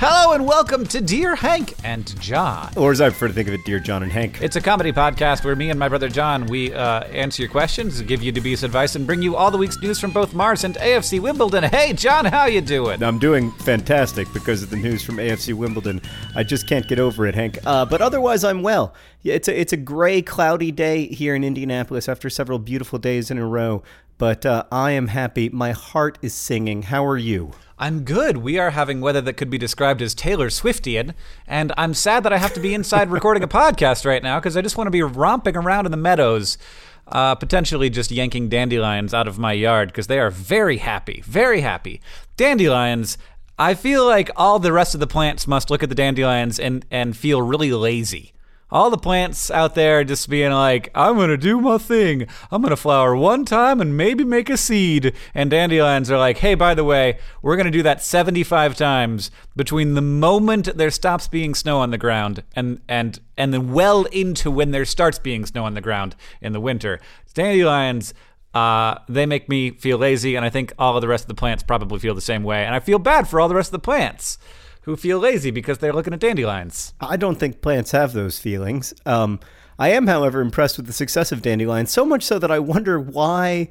Hello and welcome to Dear Hank and John. Or as I prefer to think of it, Dear John and Hank. It's a comedy podcast where me and my brother John we uh, answer your questions, give you dubious advice, and bring you all the week's news from both Mars and AFC Wimbledon. Hey, John, how you doing? I'm doing fantastic because of the news from AFC Wimbledon. I just can't get over it, Hank. Uh, but otherwise, I'm well. Yeah, it's a it's a gray, cloudy day here in Indianapolis after several beautiful days in a row. But uh, I am happy. My heart is singing. How are you? I'm good. We are having weather that could be described as Taylor Swiftian, and I'm sad that I have to be inside recording a podcast right now because I just want to be romping around in the meadows, uh, potentially just yanking dandelions out of my yard because they are very happy, very happy. Dandelions. I feel like all the rest of the plants must look at the dandelions and, and feel really lazy all the plants out there just being like, I'm going to do my thing. I'm going to flower one time and maybe make a seed. And dandelions are like, hey, by the way, we're going to do that 75 times between the moment there stops being snow on the ground and, and, and then well into when there starts being snow on the ground in the winter. Dandelions. Uh, they make me feel lazy, and I think all of the rest of the plants probably feel the same way. And I feel bad for all the rest of the plants who feel lazy because they're looking at dandelions. I don't think plants have those feelings. Um, I am, however, impressed with the success of dandelions, so much so that I wonder why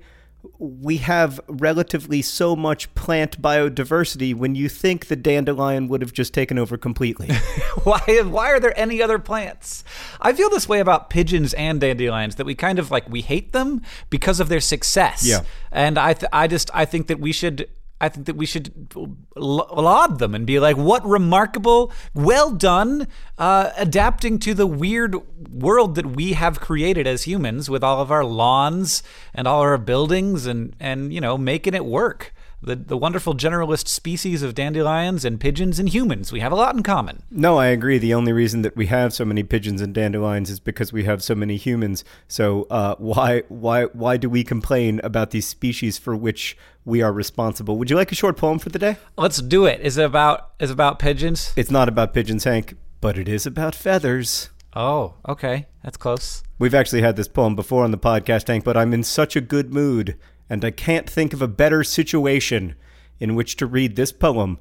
we have relatively so much plant biodiversity when you think the dandelion would have just taken over completely. why why are there any other plants? I feel this way about pigeons and dandelions that we kind of like we hate them because of their success. Yeah. And I th- I just I think that we should I think that we should laud them and be like, what remarkable, well done, uh, adapting to the weird world that we have created as humans with all of our lawns and all our buildings and, and you know, making it work the, the wonderful generalist species of dandelions and pigeons and humans. We have a lot in common. No, I agree. The only reason that we have so many pigeons and dandelions is because we have so many humans. So uh, why why why do we complain about these species for which we are responsible? Would you like a short poem for the day? Let's do it. Is it about is it about pigeons? It's not about pigeons, Hank, but it is about feathers. Oh, okay. That's close. We've actually had this poem before on the podcast, Hank, but I'm in such a good mood and I can't think of a better situation in which to read this poem,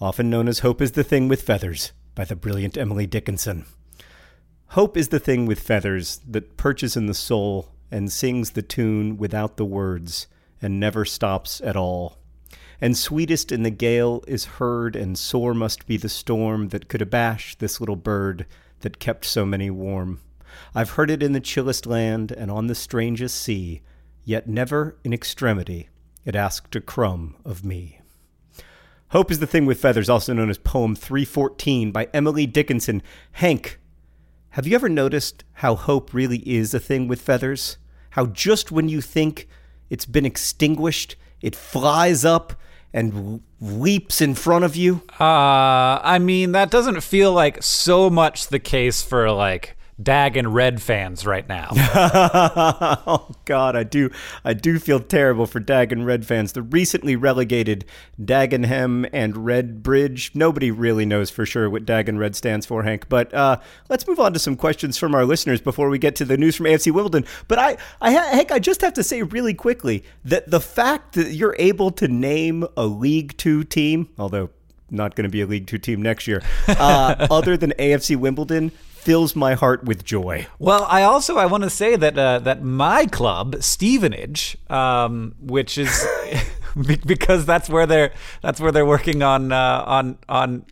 often known as Hope is the Thing with Feathers, by the brilliant Emily Dickinson. Hope is the thing with feathers that perches in the soul and sings the tune without the words and never stops at all. And sweetest in the gale is heard, and sore must be the storm that could abash this little bird that kept so many warm. I've heard it in the chillest land and on the strangest sea, yet never in extremity it asked a crumb of me. Hope is the Thing with Feathers, also known as Poem 314 by Emily Dickinson. Hank, have you ever noticed how hope really is a thing with feathers? How just when you think it's been extinguished, it flies up and leaps in front of you? Uh, I mean, that doesn't feel like so much the case for like Dag and Red fans right now. oh God, I do, I do feel terrible for Dag and Red fans. The recently relegated Dagenham and Redbridge. Nobody really knows for sure what Dag and Red stands for, Hank. But uh, let's move on to some questions from our listeners before we get to the news from AFC Wimbledon. But I, I, Hank, I just have to say really quickly that the fact that you're able to name a League Two team, although not going to be a League Two team next year, uh, other than AFC Wimbledon fills my heart with joy. Well, I also I want to say that uh, that my club Stevenage, um, which is because that's where they're that's where they're working on uh, on on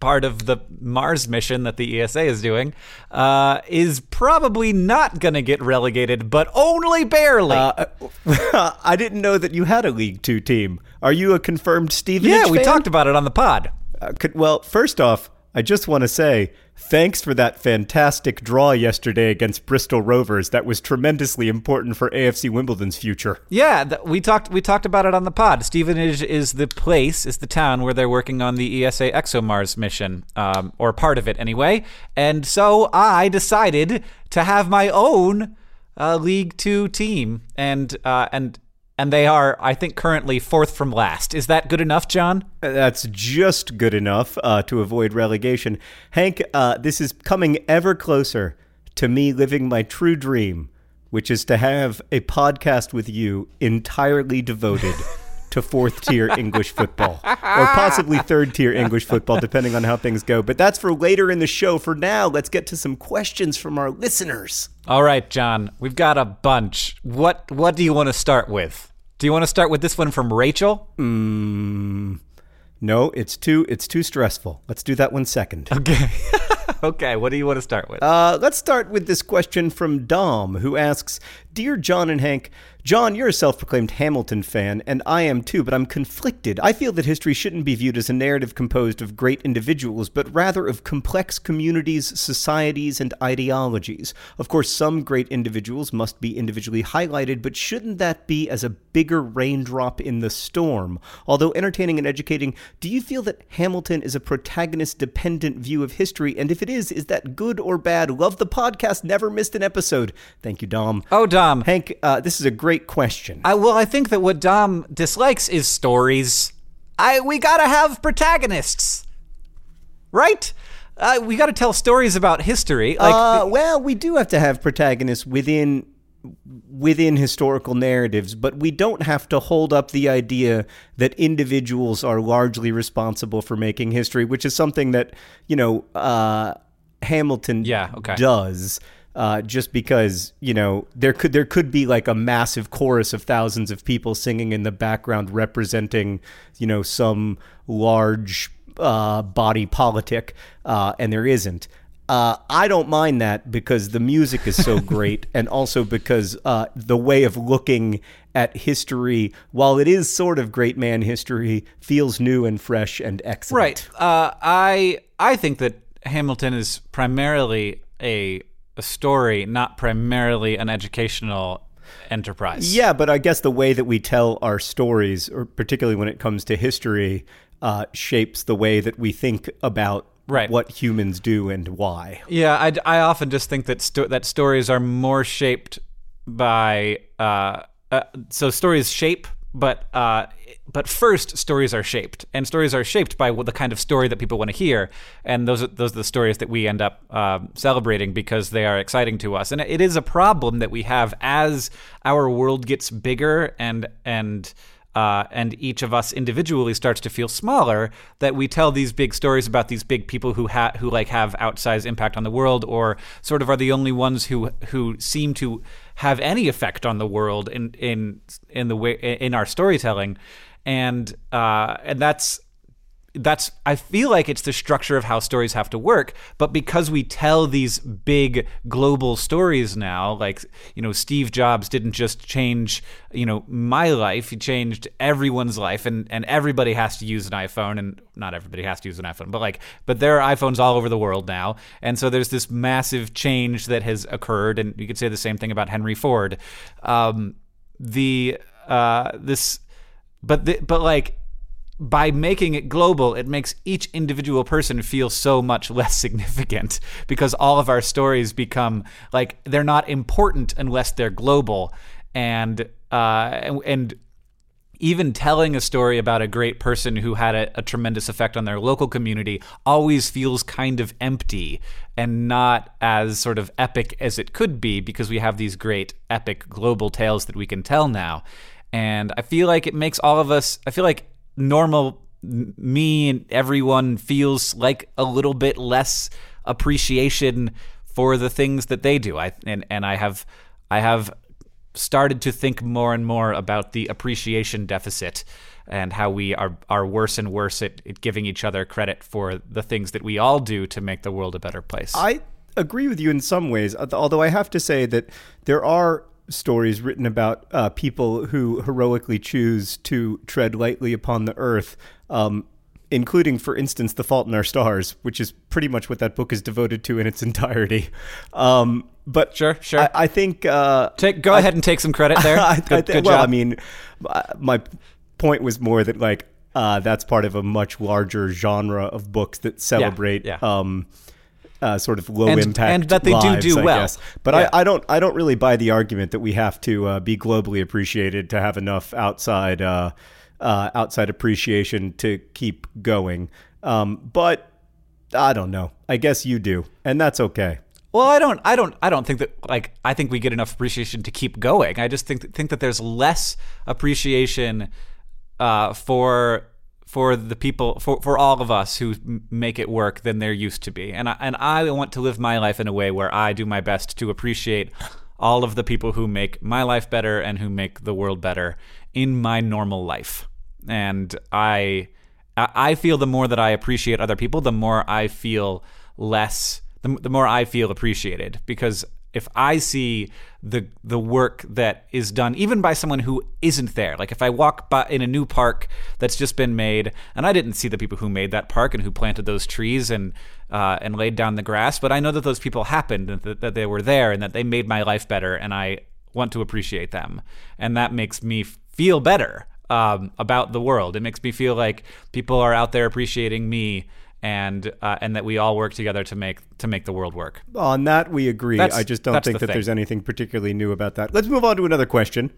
part of the Mars mission that the ESA is doing, uh, is probably not going to get relegated, but only barely. Uh, I didn't know that you had a League Two team. Are you a confirmed Stevenage? Yeah, we fan? talked about it on the pod. Uh, could, well, first off, I just want to say thanks for that fantastic draw yesterday against Bristol Rovers. That was tremendously important for AFC Wimbledon's future. Yeah, th- we talked we talked about it on the pod. Stevenage is the place, is the town where they're working on the ESA ExoMars mission, um, or part of it anyway. And so I decided to have my own uh, League Two team, and uh, and and they are, I think, currently fourth from last. Is that good enough, John? That's just good enough uh, to avoid relegation. Hank, uh, this is coming ever closer to me living my true dream, which is to have a podcast with you entirely devoted. to fourth tier English football, or possibly third tier English football, depending on how things go. But that's for later in the show. For now, let's get to some questions from our listeners. All right, John, we've got a bunch. What What do you want to start with? Do you want to start with this one from Rachel? Mm, no, it's too it's too stressful. Let's do that one second. Okay. okay, what do you want to start with? Uh, let's start with this question from Dom, who asks Dear John and Hank, John, you're a self proclaimed Hamilton fan, and I am too, but I'm conflicted. I feel that history shouldn't be viewed as a narrative composed of great individuals, but rather of complex communities, societies, and ideologies. Of course, some great individuals must be individually highlighted, but shouldn't that be as a bigger raindrop in the storm? Although entertaining and educating, do you feel that Hamilton is a protagonist dependent view of history? And if it is, is that good or bad? Love the podcast, never missed an episode. Thank you, Dom. Oh, Dom. Hank, uh, this is a great question. I, well, I think that what Dom dislikes is stories. I we gotta have protagonists, right? Uh, we gotta tell stories about history. Like, uh, well, we do have to have protagonists within within historical narratives, but we don't have to hold up the idea that individuals are largely responsible for making history, which is something that you know uh, Hamilton Yeah, okay. does. Uh, just because you know there could there could be like a massive chorus of thousands of people singing in the background representing you know some large uh, body politic, uh, and there isn't. Uh, I don't mind that because the music is so great, and also because uh, the way of looking at history, while it is sort of great man history, feels new and fresh and excellent. right. Uh, I I think that Hamilton is primarily a a story, not primarily an educational enterprise. Yeah, but I guess the way that we tell our stories, or particularly when it comes to history, uh, shapes the way that we think about Right. what humans do and why. Yeah, I, I often just think that sto- that stories are more shaped by uh, uh, so stories shape, but uh, but first stories are shaped, and stories are shaped by the kind of story that people want to hear, and those are, those are the stories that we end up um celebrating because they are exciting to us, and it is a problem that we have as our world gets bigger and and uh, and each of us individually starts to feel smaller that we tell these big stories about these big people who ha- who like have outsized impact on the world or sort of are the only ones who who seem to have any effect on the world in in in the way in our storytelling and uh, and that's that's I feel like it's the structure of how stories have to work, but because we tell these big global stories now, like you know, Steve Jobs didn't just change, you know, my life, he changed everyone's life and and everybody has to use an iPhone and not everybody has to use an iPhone, but like but there are iPhones all over the world now. And so there's this massive change that has occurred and you could say the same thing about Henry Ford. Um, the uh, this but the, but like by making it global, it makes each individual person feel so much less significant because all of our stories become like they're not important unless they're global, and uh, and, even telling a story about a great person who had a, a, tremendous effect on their local community always feels kind of empty and not as sort of epic as it could be because we have these great epic global tales that we can tell now. And I feel like it makes all of us, I feel like normal me and everyone feels like a little bit less appreciation for the things that they do. I and, and I have I have started to think more and more about the appreciation deficit and how we are are worse and worse at, at giving each other credit for the things that we all do to make the world a better place. I agree with you in some ways, although I have to say that there are stories written about uh, people who heroically choose to tread lightly upon the earth. Um, including, for instance, The Fault in Our Stars, which is pretty much what that book is devoted to in its entirety. Um, but sure, sure. I, I think uh, take go I, ahead and take some credit there. I, good, good well, job. I mean, my point was more that like uh, that's part of a much larger genre of books that celebrate. Yeah, yeah. Um, uh, sort of low and, impact and that they lives, do do I well. Guess. But yeah. I, I, don't I don't really buy the argument that we have to uh, be globally appreciated to have enough outside uh, uh outside appreciation to keep going. Um, but I don't know. I guess you do, and that's okay. Well, I don't, I don't, I don't think that. Like, I think we get enough appreciation to keep going. I just think think that there's less appreciation uh, for for the people for, for all of us who make it work than there used to be. And I, and I want to live my life in a way where I do my best to appreciate all of the people who make my life better and who make the world better in my normal life. And I I feel the more that I appreciate other people the more I feel less the, the more I feel appreciated because if I see the the work that is done even by someone who isn't there. Like if I walk by in a new park that's just been made and I didn't see the people who made that park and who planted those trees and uh, and laid down the grass but I know that those people happened and that, that they were there and that they made my life better and I want to appreciate them. And that makes me feel better um, about the world. It makes me feel like people are out there appreciating me and uh, and that we all work together to make to make the world work. On that we agree. That's, I just don't think that thing. there's anything particularly new about that. Let's move on to another question.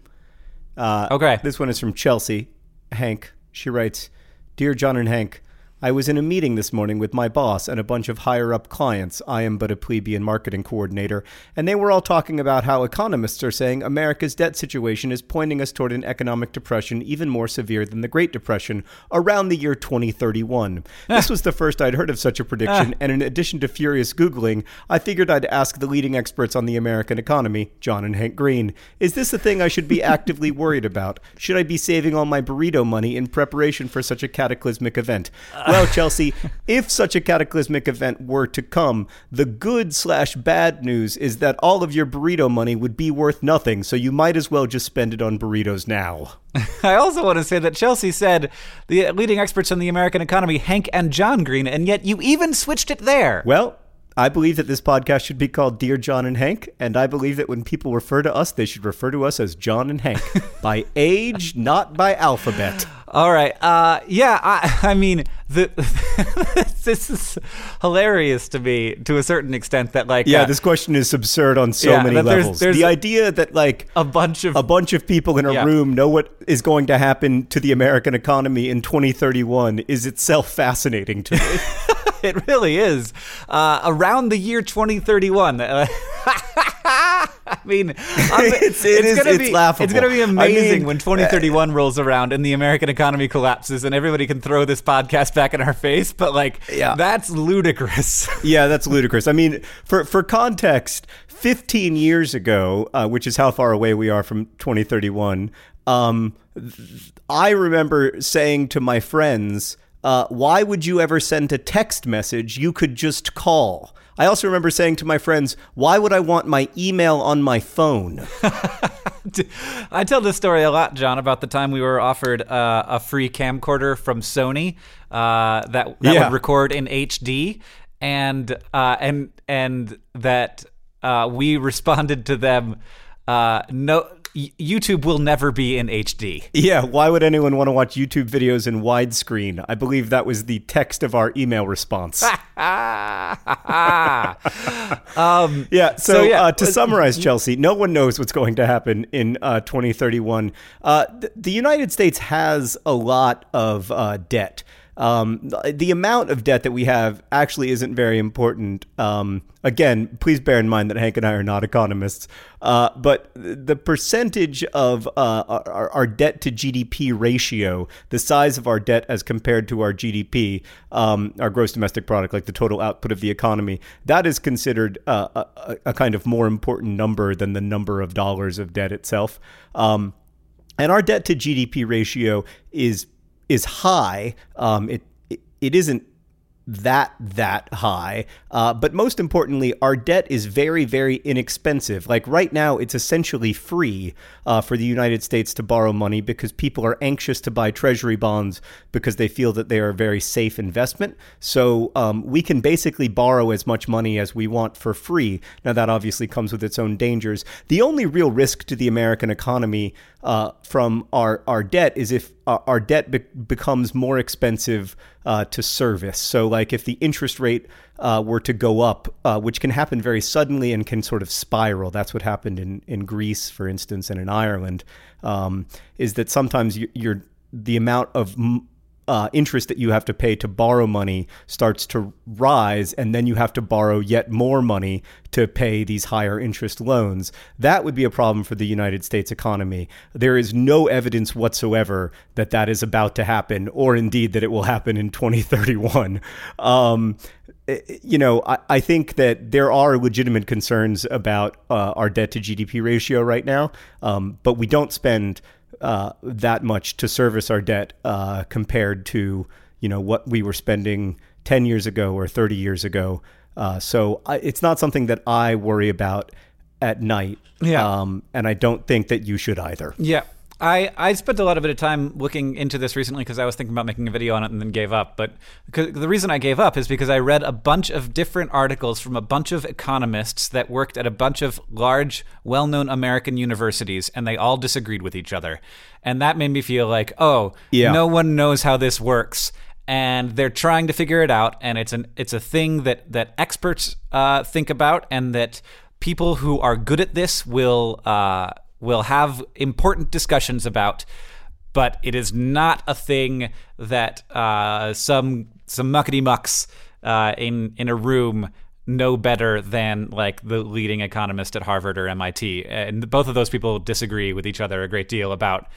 Uh, okay. This one is from Chelsea Hank. She writes, "Dear John and Hank." I was in a meeting this morning with my boss and a bunch of higher up clients. I am but a plebeian marketing coordinator, and they were all talking about how economists are saying America's debt situation is pointing us toward an economic depression even more severe than the Great Depression around the year 2031. Ah. this was the first I'd heard of such a prediction, ah. and in addition to furious Googling, I figured I'd ask the leading experts on the American economy, John and Hank Green. Is this a thing I should be actively worried about? Should I be saving all my burrito money in preparation for such a cataclysmic event? Well, Chelsea, if such a cataclysmic event were to come, the good slash bad news is that all of your burrito money would be worth nothing, so you might as well just spend it on burritos now. I also want to say that Chelsea said the leading experts in the American economy, Hank and John Green, and yet you even switched it there. Well, I believe that this podcast should be called Dear John and Hank, and I believe that when people refer to us, they should refer to us as John and Hank by age, not by alphabet. All right. Uh, yeah. I, I mean, the, this is hilarious to me to a certain extent. That like, yeah, uh, this question is absurd on so yeah, many levels. There's, there's the idea that like a bunch of a bunch of people in a yeah. room know what is going to happen to the American economy in 2031 is itself fascinating to me. it really is. Uh, around the year 2031. I mean, it's, it it's gonna be laughable. It's gonna be amazing I mean, when 2031 uh, rolls around and the American economy collapses and everybody can throw this podcast back in our face. But like, yeah. that's ludicrous. yeah, that's ludicrous. I mean, for for context, 15 years ago, uh, which is how far away we are from 2031. Um, I remember saying to my friends uh, why would you ever send a text message? You could just call. I also remember saying to my friends, why would I want my email on my phone? I tell this story a lot, John, about the time we were offered uh, a free camcorder from Sony uh, that, that yeah. would record in HD, and uh, and and that uh, we responded to them. Uh, no, YouTube will never be in HD. Yeah, why would anyone want to watch YouTube videos in widescreen? I believe that was the text of our email response. um, yeah, so, So, yeah, uh, to summarize, Chelsea, no one knows what's going to happen in uh, 2031. Uh, th- the United States has a lot of uh, debt. Um, the amount of debt that we have actually isn't very important. Um, again, please bear in mind that Hank and I are not economists, uh, but the percentage of uh, our, our debt to GDP ratio, the size of our debt as compared to our GDP, um, our gross domestic product, like the total output of the economy, that is considered uh, a, a kind of more important number than the number of dollars of debt itself. Um, and our debt to GDP ratio is is high. Um, it, it it isn't that that high. Uh, but most importantly, our debt is very very inexpensive. Like right now, it's essentially free uh, for the United States to borrow money because people are anxious to buy Treasury bonds because they feel that they are a very safe investment. So um, we can basically borrow as much money as we want for free. Now that obviously comes with its own dangers. The only real risk to the American economy uh, from our our debt is if our, our debt be- becomes more expensive uh, to service. So, like if the interest rate uh, were to go up, uh, which can happen very suddenly and can sort of spiral. That's what happened in in Greece, for instance, and in Ireland. Um, is that sometimes you, you're the amount of m- uh, interest that you have to pay to borrow money starts to rise, and then you have to borrow yet more money to pay these higher interest loans. That would be a problem for the United States economy. There is no evidence whatsoever that that is about to happen, or indeed that it will happen in 2031. Um, you know, I, I, think that there are legitimate concerns about uh, our debt to GDP ratio right now, um, but we don't spend uh, that much to service our debt uh, compared to you know what we were spending 10 years ago or 30 years ago. Uh, so I, it's not something that I worry about at night. Yeah. Um, and I don't think that you should either. Yeah. I, I spent a lot of bit of time looking into this recently because I was thinking about making a video on it and then gave up. But the reason I gave up is because I read a bunch of different articles from a bunch of economists that worked at a bunch of large, well known American universities, and they all disagreed with each other. And that made me feel like, oh, Yeah. no one knows how this works. And they're trying to figure it out, and it's an it's a thing that that experts uh, think about, and that people who are good at this will uh, will have important discussions about, but it is not a thing that uh, some some muckety mucks uh, in in a room know better than like the leading economist at Harvard or MIT, and both of those people disagree with each other a great deal about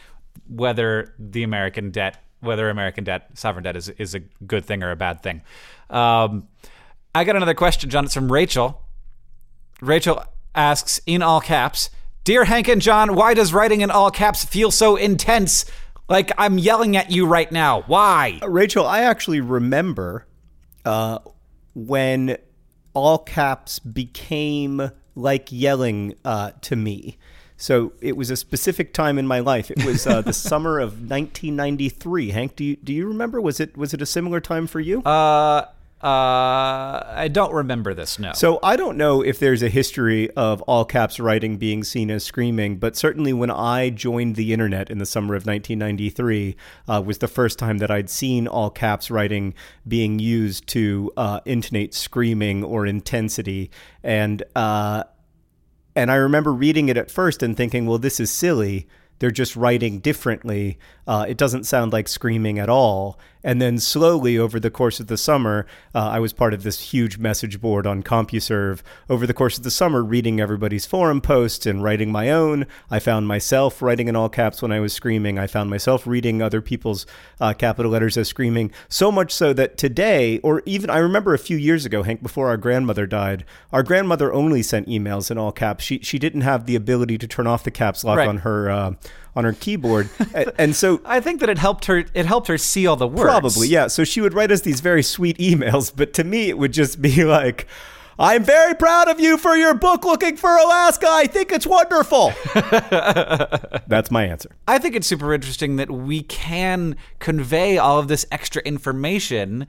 whether the American debt, whether American debt, sovereign debt, is is a good thing or a bad thing. Um, I got another question, John. It's from Rachel. Rachel asks in all caps, Dear Hank and John, why does writing in all caps feel so intense? Like I'm yelling at you right now. Why? Rachel, I actually remember uh, when all caps became like yelling uh, to me. So it was a specific time in my life. It was uh, the summer of 1993. Hank, do you do you remember? Was it was it a similar time for you? Uh, uh, I don't remember this. No. So I don't know if there's a history of all caps writing being seen as screaming, but certainly when I joined the internet in the summer of 1993 uh, was the first time that I'd seen all caps writing being used to uh, intonate screaming or intensity, and uh, and I remember reading it at first and thinking, well, this is silly. They're just writing differently. Uh, it doesn't sound like screaming at all. And then slowly over the course of the summer, uh, I was part of this huge message board on CompuServe. Over the course of the summer, reading everybody's forum posts and writing my own. I found myself writing in all caps when I was screaming. I found myself reading other people's uh, capital letters as screaming. So much so that today, or even I remember a few years ago, Hank, before our grandmother died, our grandmother only sent emails in all caps. She she didn't have the ability to turn off the caps lock Right. on her uh, on her keyboard, and, so I think that it helped her. It helped her see all the words. Probably, yeah. So she would write us these very sweet emails, but to me, it would just be like, I'm very proud of you for your book looking for Alaska. I think it's wonderful. That's my answer. I think it's super interesting that we can convey all of this extra information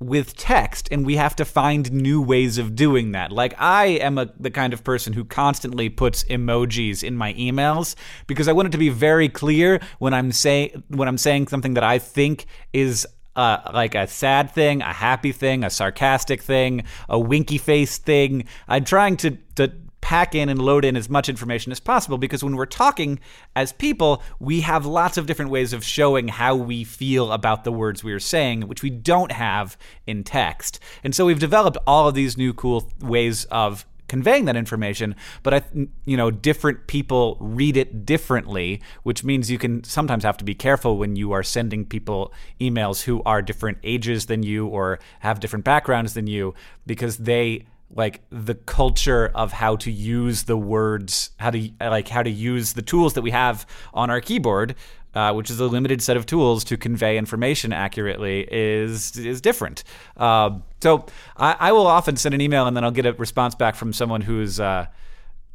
with text and we have to find new ways of doing that. Like I am a, the kind of person who constantly puts emojis in my emails because I want it to be very clear when I'm saying when I'm saying something that I think is uh, like a sad thing, a happy thing, a sarcastic thing, a winky face thing. I'm trying to to pack in and load in as much information as possible because when we're talking as people, we have lots of different ways of showing how we feel about the words we are saying, which we don't have in text. And so we've developed all of these new cool ways of conveying that information but i you know different people read it differently which means you can sometimes have to be careful when you are sending people emails who are different ages than you or have different backgrounds than you because they like the culture of how to use the words, how to like how to use the tools that we have on our keyboard, uh, which is a limited set of tools to convey information accurately, is is different. Uh, so I, I, will often send an email and then I'll get a response back from someone who's. Uh,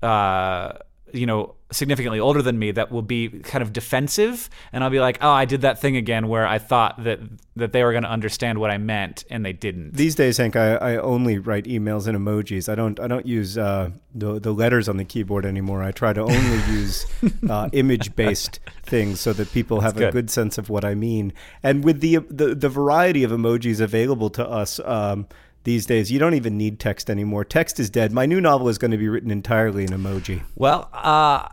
uh you know, significantly older than me that will be kind of defensive and I'll be like, "Oh, I did that thing again where I thought that that they were going to understand what I meant and they didn't." These days, Hank, I, I only write emails in emojis. I don't I don't use uh, the the letters on the keyboard anymore. I try to only use uh, image based things so that people have good. a good sense of what I mean. And with the the, the variety of emojis available to us. Um, these days. You don't even need text anymore. Text is dead. My new novel is going to be written entirely in emoji. Well, uh,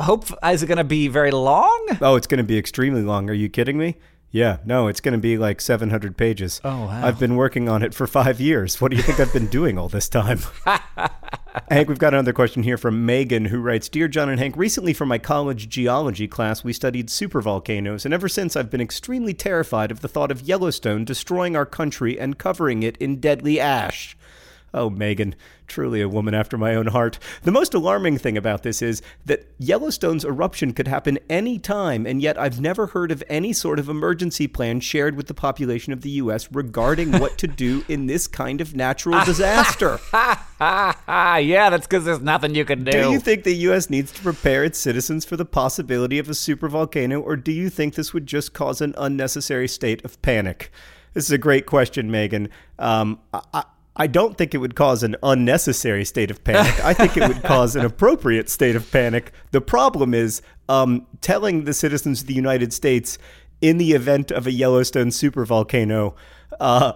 hope is it going to be very long? Oh, it's going to be extremely long. Are you kidding me? Yeah, no, it's going to be like 700 pages. Oh, wow. I've been working on it for five years. What do you think I've been doing all this time? Hank, we've got another question here from Megan, who writes Dear John and Hank, recently for my college geology class, we studied supervolcanoes, and ever since I've been extremely terrified of the thought of Yellowstone destroying our country and covering it in deadly ash. Oh, Megan, truly a woman after my own heart. The most alarming thing about this is that Yellowstone's eruption could happen any time, and yet I've never heard of any sort of emergency plan shared with the population of the U.S. regarding what to do in this kind of natural disaster. yeah, that's because there's nothing you can do. Do you think the U.S. needs to prepare its citizens for the possibility of a supervolcano, or do you think this would just cause an unnecessary state of panic? This is a great question, Megan. Um, I, I don't think it would cause an unnecessary state of panic. I think it would cause an appropriate state of panic. The problem is um, telling the citizens of the United States in the event of a Yellowstone supervolcano, uh,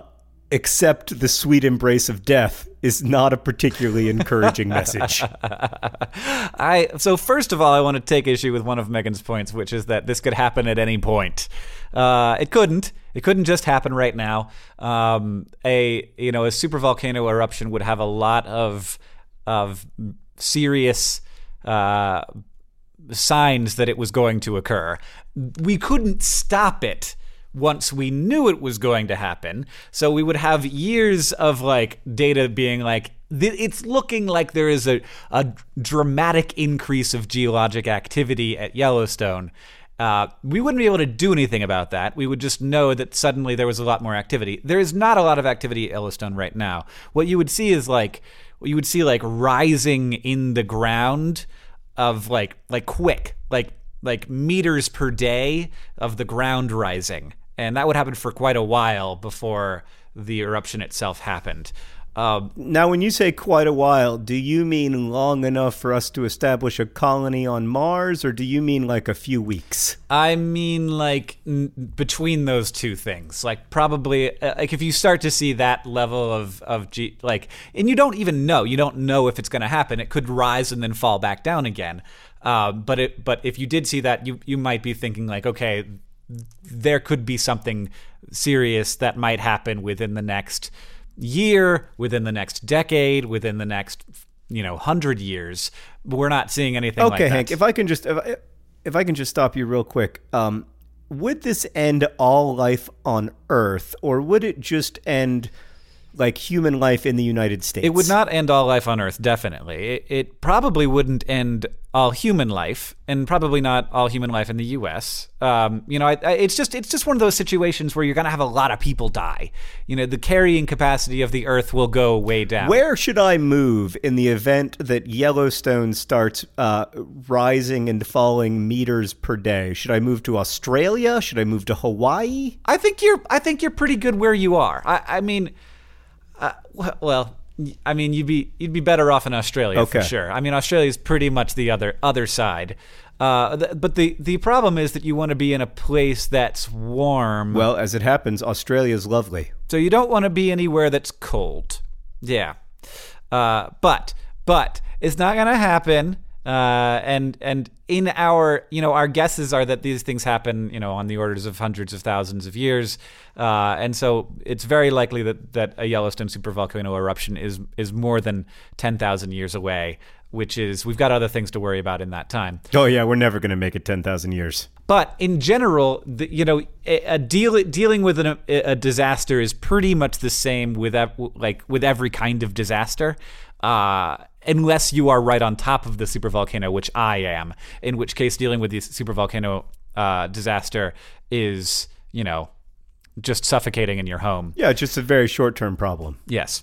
accept the sweet embrace of death is not a particularly encouraging message. I so first of all, I want to take issue with one of Megan's points, which is that this could happen at any point. Uh, it couldn't. It couldn't just happen right now. Um, a you know a super volcano eruption would have a lot of of serious uh, signs that it was going to occur. We couldn't stop it once we knew it was going to happen. So we would have years of like data being like, it's looking like there is a, a dramatic increase of geologic activity at Yellowstone. Uh, we wouldn't be able to do anything about that. We would just know that suddenly there was a lot more activity. There is not a lot of activity at Yellowstone right now. What you would see is like, you would see like rising in the ground of like, like quick, like like meters per day of the ground rising. And that would happen for quite a while before the eruption itself happened. Uh, now, when you say quite a while, do you mean long enough for us to establish a colony on Mars, or do you mean like a few weeks? I mean, like n- between those two things, like probably, uh, like if you start to see that level of of G, like, and you don't even know, you don't know if it's going to happen. It could rise and then fall back down again. Uh, but it, but if you did see that, you you might be thinking like, okay, there could be something serious that might happen within the next year, within the next decade, within the next you know hundred years. We're not seeing anything. Okay, like Hank. If I can just if I, if I can just stop you real quick. Um, would this end all life on Earth, or would it just end? like human life in the United States. It would not end all life on Earth, definitely. It, it, probably wouldn't end all human life, and probably not all human life in the U.S. Um, you know, I, I, it's just it's just one of those situations where you're going to have a lot of people die. You know, the carrying capacity of the Earth will go way down. Where should I move in the event that Yellowstone starts uh, rising and falling meters per day? Should I move to Australia? Should I move to Hawaii? I think you're I think you're pretty good where you are. I, I mean, uh, well, I mean, you'd be you'd be better off in Australia Okay. for sure. I mean, Australia is pretty much the other other side. Uh, th- but the the problem is that you want to be in a place that's warm. Well, as it happens, Australia is lovely. So you don't want to be anywhere that's cold. Yeah. Uh, but but it's not gonna happen. Uh, and and in our you know our guesses are that these things happen you know on the orders of hundreds of thousands of years, uh, and so it's very likely that that a Yellowstone supervolcano eruption is is more than ten thousand years away, which is we've got other things to worry about in that time. Oh yeah, we're never going to make it 10,000 years. But in general, the, you know, a, a deal dealing with an, a, a disaster is pretty much the same with ev- like with every kind of disaster, uh, unless you are right on top of the supervolcano, which I am. In which case, dealing with the supervolcano uh, disaster is, you know, just suffocating in your home. Yeah, it's just a very short-term problem. Yes.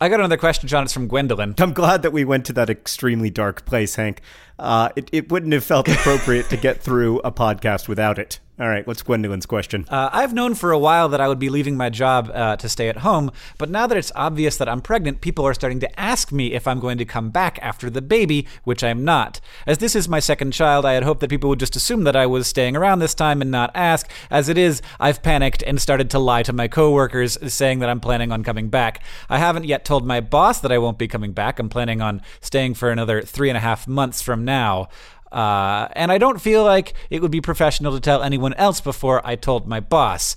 I got another question, John. It's from Gwendolyn. I'm glad that we went to that extremely dark place, Hank. Uh, it, it wouldn't have felt appropriate to get through a podcast without it. All right, what's Gwendolyn's question? Uh, I've known for a while that I would be leaving my job uh, to stay at home, but now that it's obvious that I'm pregnant, people are starting to ask me if I'm going to come back after the baby, which I'm not. As this is my second child, I had hoped that people would just assume that I was staying around this time and not ask. As it is, I've panicked and started to lie to my coworkers, saying that I'm planning on coming back. I haven't yet told my boss that I won't be coming back. I'm planning on staying for another three and a half months from now. Uh, and I don't feel like it would be professional to tell anyone else before I told my boss.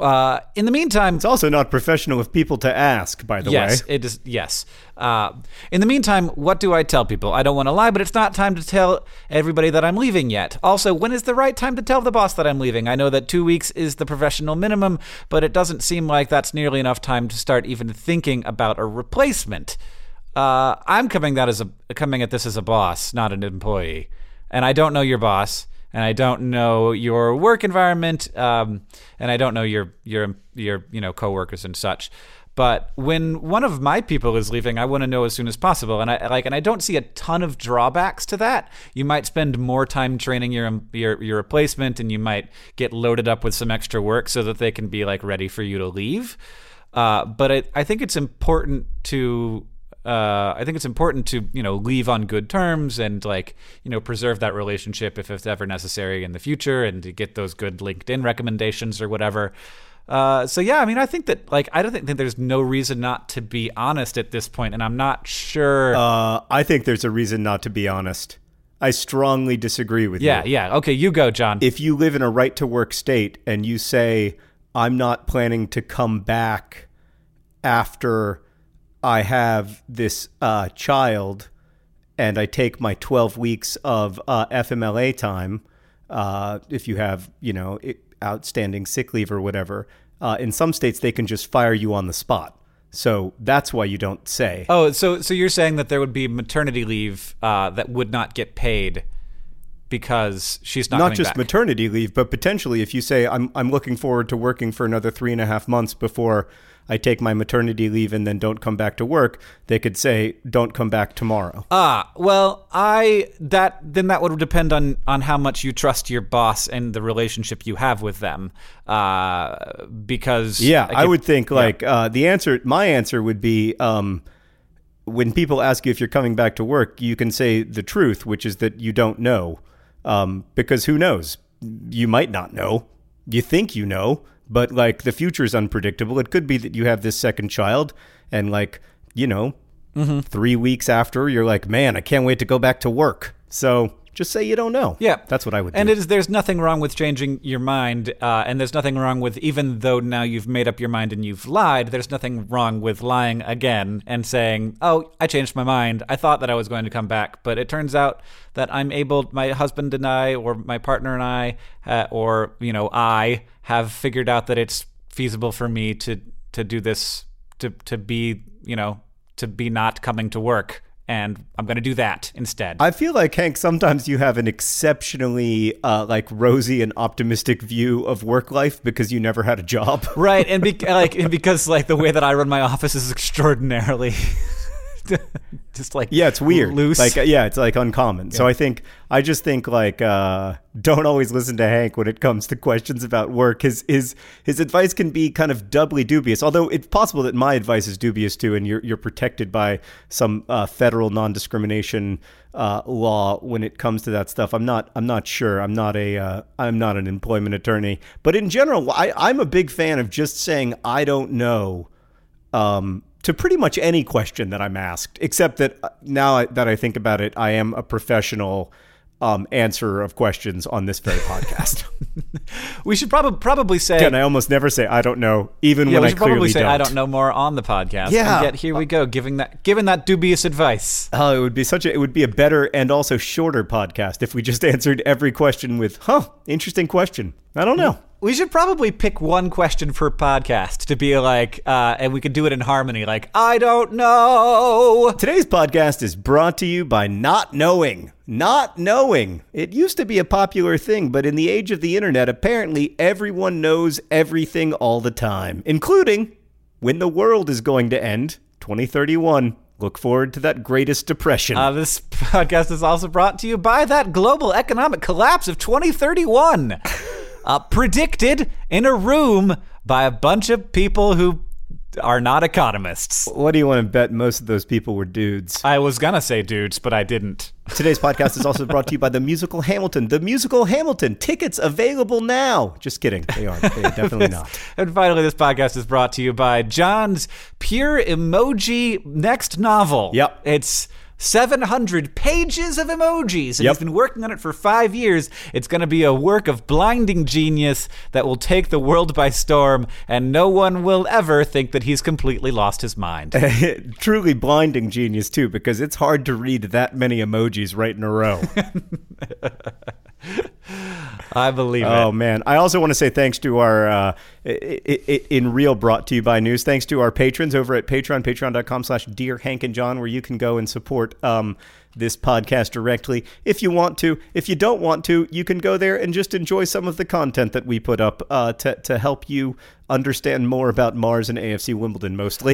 Uh, in the meantime, It's also not professional of people to ask, by the yes, way. it is. Yes. Uh, in the meantime, what do I tell people? I don't want to lie, but it's not time to tell everybody that I'm leaving yet. Also, when is the right time to tell the boss that I'm leaving? I know that two weeks is the professional minimum, but it doesn't seem like that's nearly enough time to start even thinking about a replacement. Uh, I'm coming that as a coming at this as a boss, not an employee, and I don't know your boss and I don't know your work environment, um, and I don't know your your your you know coworkers and such. But when one of my people is leaving, I want to know as soon as possible, and I like, and I don't see a ton of drawbacks to that. You might spend more time training your your your replacement, and you might get loaded up with some extra work so that they can be like ready for you to leave. Uh, but I, I think it's important to uh, I think it's important to you know leave on good terms and like you know preserve that relationship if it's ever necessary in the future and to get those good LinkedIn recommendations or whatever. Uh, so yeah, I mean, I think that like I don't think, think there's no reason not to be honest at this point, and I'm not sure. Uh, I think there's a reason not to be honest. I strongly disagree with yeah, you. yeah. Yeah. Okay, you go, John. If you live in a right to work state and you say, I'm not planning to come back after I have this uh, child and I take my 12 weeks of uh, FMLA time, uh, if you have, you know, it, outstanding sick leave or whatever, uh, in some states they can just fire you on the spot. So that's why you don't say. oh, so so you're saying that there would be maternity leave uh, that would not get paid because she's not not just back. maternity leave, but potentially if you say I'm I'm looking forward to working for another three and a half months before I take my maternity leave and then don't come back to work, they could say don't come back tomorrow. Ah, well, I that then that would depend on on how much you trust your boss and the relationship you have with them. Uh, because yeah, like, I would think like uh, the answer. My answer would be um, when people ask you if you're coming back to work, you can say the truth, which is that you don't know, um, because who knows? You might not know. You think you know, but like the future is unpredictable. It could be that you have this second child, and like you know, Mm-hmm. three weeks after, you're like, man, I can't wait to go back to work. So just say you don't know. Yeah, that's what I would. And do. it is there's nothing wrong with changing your mind, uh, and there's nothing wrong with even though now you've made up your mind and you've lied. There's nothing wrong with lying again and saying, "Oh, I changed my mind. I thought that I was going to come back, but it turns out that I'm able. My husband and I, or my partner and I, uh, or you know, I have figured out that it's feasible for me to to do this to to be you know to be not coming to work." And I'm going to do that instead. I feel like Hank. Sometimes you have an exceptionally uh, like rosy and optimistic view of work life because you never had a job. right, and be- like and because like the way that I run my office is extraordinarily just like Yeah, it's weird. loose. Like, uh, yeah, it's like uncommon. So I think I just think like uh, don't always listen to Hank when it comes to questions about work. His his his advice can be kind of doubly dubious. Although it's possible that my advice is dubious too, and you're you're protected by some uh, federal non discrimination uh, law when it comes to that stuff. I'm not I'm not sure. I'm not a uh, I'm not an employment attorney, but in general, I, I'm a big fan of just saying I don't know um, to pretty much any question that I'm asked, except that uh, now that I think about it, I am a professional um, answerer of questions on this very podcast. we should probably probably say and I almost never say I don't know, even yeah, when we I should clearly probably say don't. I don't know more on the podcast. Yeah. and yet here we go, giving that giving that dubious advice. Oh, it would be such a it would be a better and also shorter podcast if we just answered every question with, "Huh, interesting question." I don't know. We should probably pick one question per podcast to be like, uh, and we could do it in harmony, like I don't know. Today's podcast is brought to you by not knowing. Not knowing. It used to be a popular thing, but in the age of the internet, apparently everyone knows everything all the time, including when the world is going to end, 2031. Look forward to that greatest depression. Uh, this podcast is also brought to you by that global economic collapse of 2031, uh, predicted in a room by a bunch of people who are not economists. what do you want to bet most of those people were dudes? I was gonna say dudes, but I didn't. Today's podcast is also brought to you by the musical Hamilton. The musical Hamilton. Tickets available now. Just kidding. They aren't. They are definitely not. And finally, this podcast is brought to you by John's Pure Emoji next novel. Yep. It's 700 pages of emojis, and Yep. he's been working on it for five years. It's going to be a work of blinding genius that will take the world by storm, and no one will ever think that he's completely lost his mind. Truly blinding genius, too, because it's hard to read that many emojis right in a row. I believe Oh it. man! I also want to say thanks to our uh, in real brought to you by news. Thanks to our patrons over at Patreon, Patreon.com/slash Dear Hank and John, where you can go and support um, this podcast directly if you want to. If you don't want to, you can go there and just enjoy some of the content that we put up uh, to to help you understand more about Mars and AFC Wimbledon, mostly.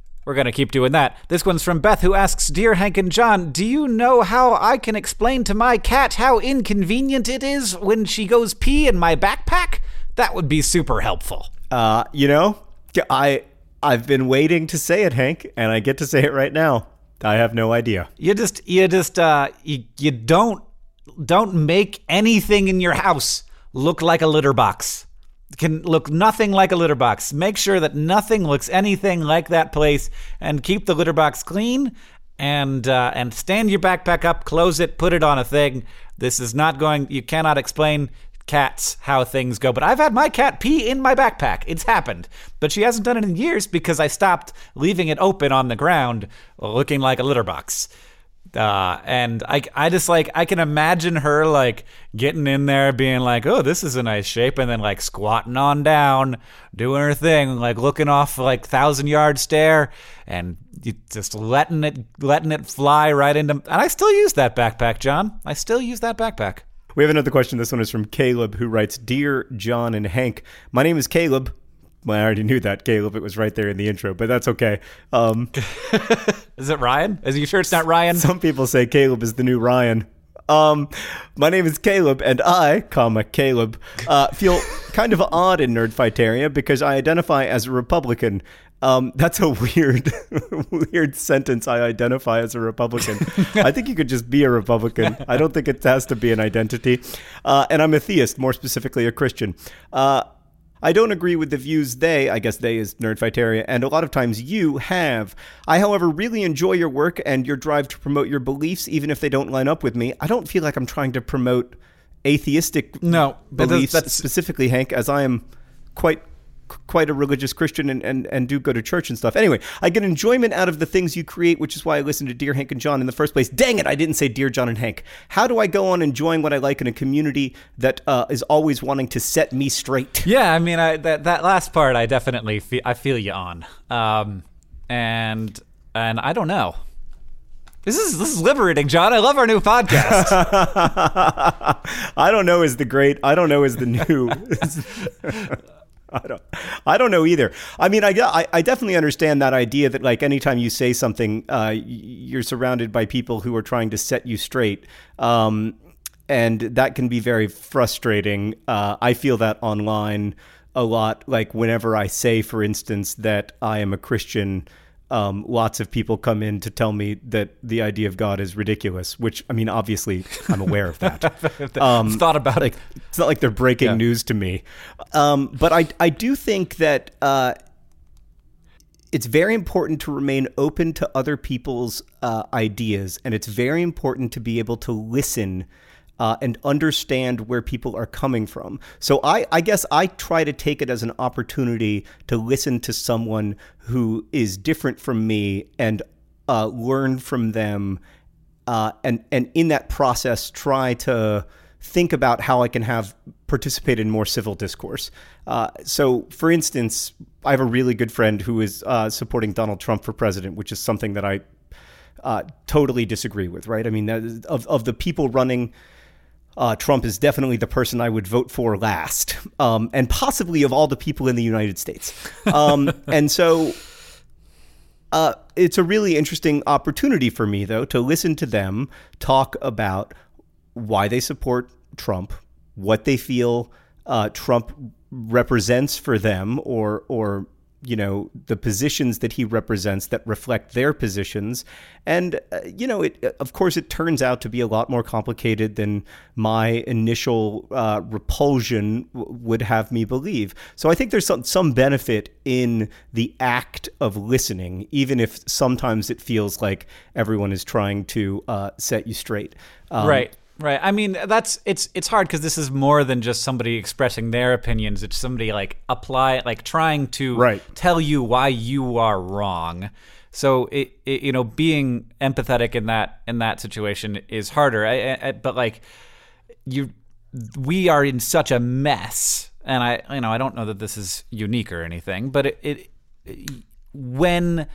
We're going to keep doing that. This one's from Beth, who asks Dear Hank and John, do you know how I can explain to my cat how inconvenient it is when she goes pee in my backpack? That would be super helpful. Uh, you know, I I've been waiting to say it, Hank, and I get to say it right now. I have no idea. You just, you just, uh, you, you don't, don't make anything in your house look like a litter box. Can look nothing like a litter box. Make sure that nothing looks anything like that place and keep the litter box clean and uh, and stand your backpack up, close it, put it on a thing. This is not going. You cannot explain cats how things go. But I've had my cat pee in my backpack. It's happened. But she hasn't done it in years because I stopped leaving it open on the ground, looking like a litter box. Uh, and I, I just like I can imagine her like getting in there, being like, "Oh, this is a nice shape," and then like squatting on down, doing her thing, like looking off like thousand yard stare, and just letting it letting it fly right into. And I still use that backpack, John. I still use that backpack. We have another question. This one is from Caleb, who writes Dear John and Hank, my name is Caleb. Well, I already knew that, Caleb. It was right there in the intro, but that's okay. Um, is it Ryan? Is you sure it's not Ryan? Some people say Caleb is the new Ryan. Um, my name is Caleb, and I, comma Caleb, uh, feel kind of odd in Nerdfighteria because I identify as a Republican. Um, that's a weird, weird sentence. I identify as a Republican. I think you could just be a Republican. I don't think it has to be an identity. Uh, and I'm a theist, more specifically a Christian. Uh, I don't agree with the views they, I guess they is Nerdfighteria, and a lot of times you have. I, however, really enjoy your work and your drive to promote your beliefs, even if they don't line up with me. I don't feel like I'm trying to promote atheistic no, beliefs specifically, Hank, as I am quite quite a religious Christian and, and, and do go to church and stuff. Anyway, I get enjoyment out of the things you create, which is why I listen to Dear Hank and John in the first place. Dang it, I didn't say Dear John and Hank. How do I go on enjoying what I like in a community that uh, is always wanting to set me straight? Yeah, I mean, I, that that last part, I definitely feel, I feel you on, um, and and I don't know. This is this is liberating, John. I love our new podcast. I don't know is the great. I don't know is the new. I don't, I don't know either. I mean, I, I, definitely understand that idea that like anytime you say something, uh, you're surrounded by people who are trying to set you straight. Um, and that can be very frustrating. Uh, I feel that online a lot. Like whenever I say, for instance, that I am a Christian, um, lots of people come in to tell me that the idea of God is ridiculous. Which I mean, obviously, I'm aware of that. um, thought about like, it. It's not like they're breaking yeah. news to me, um, but I I do think that. Uh, it's very important to remain open to other people's uh, ideas, and it's very important to be able to listen uh, and understand where people are coming from. So I, I guess I try to take it as an opportunity to listen to someone who is different from me and uh, learn from them, uh, and and in that process try to think about how I can have participate in more civil discourse. Uh, so, for instance, I have a really good friend who is uh, supporting Donald Trump for president, which is something that I uh, totally disagree with. Right? I mean, of of the people running uh, Trump is definitely the person I would vote for last, um, and possibly of all the people in the United States. Um, and so uh, it's a really interesting opportunity for me, though, to listen to them talk about why they support Trump, what they feel uh, Trump represents for them, or or you know the positions that he represents that reflect their positions. And uh, you know it of course it turns out to be a lot more complicated than my initial uh, repulsion w- would have me believe. So i think there's some, some benefit in the act of listening even if sometimes it feels like everyone is trying to uh, set you straight. Um, right Right. I mean, that's it's it's hard because this is more than just somebody expressing their opinions. It's somebody like apply like trying to right. tell you why you are wrong. So it, it, you know being empathetic in that in that situation is harder. I, I, but like you, we are in such a mess, and I you know I don't know that this is unique or anything, but it, it when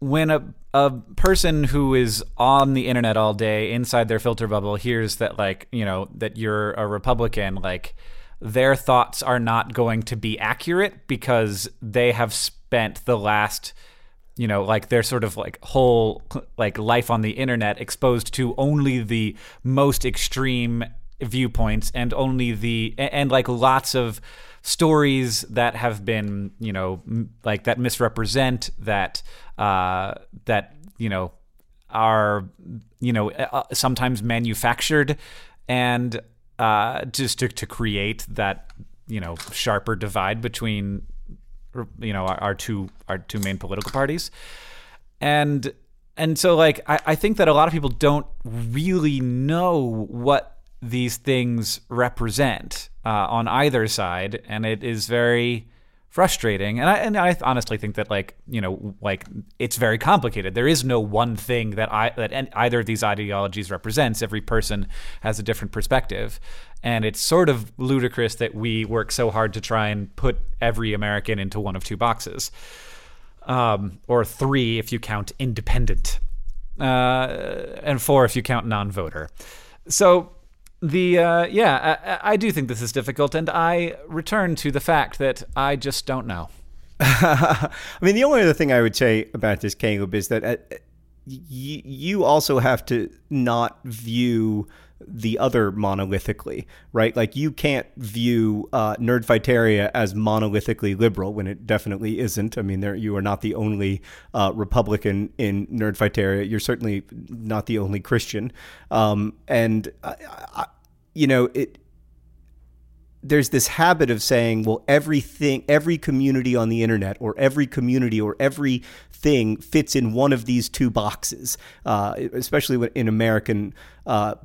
when a a person who is on the internet all day inside their filter bubble hears that like you know that you're a republican like their thoughts are not going to be accurate because they have spent the last you know like their sort of like whole like life on the internet exposed to only the most extreme viewpoints and only the and like lots of stories that have been you know like that misrepresent that uh, that you know are you know uh, sometimes manufactured and uh, just to, to create that you know sharper divide between you know our, our two our two main political parties. And and so like I, I think that a lot of people don't really know what these things represent uh, on either side, and it is very frustrating. And I and I honestly think that like you know like it's very complicated. There is no one thing that I that either of these ideologies represents. Every person has a different perspective, and it's sort of ludicrous that we work so hard to try and put every American into one of two boxes, um, or three if you count independent, uh, and four if you count non-voter. So the uh, yeah, I, I, do think this is difficult, and I return to the fact that I just don't know. I mean, the only other thing I would say about this, Caleb, is that uh, you also have to not view the other monolithically, right? Like you can't view uh, Nerdfighteria as monolithically liberal when it definitely isn't. I mean, there you are not the only uh, Republican in Nerdfighteria. You're certainly not the only Christian, um, and I, I, you know it. There's this habit of saying, well, everything, every community on the internet, or every community, or every thing fits in one of these two boxes, uh, especially in American uh,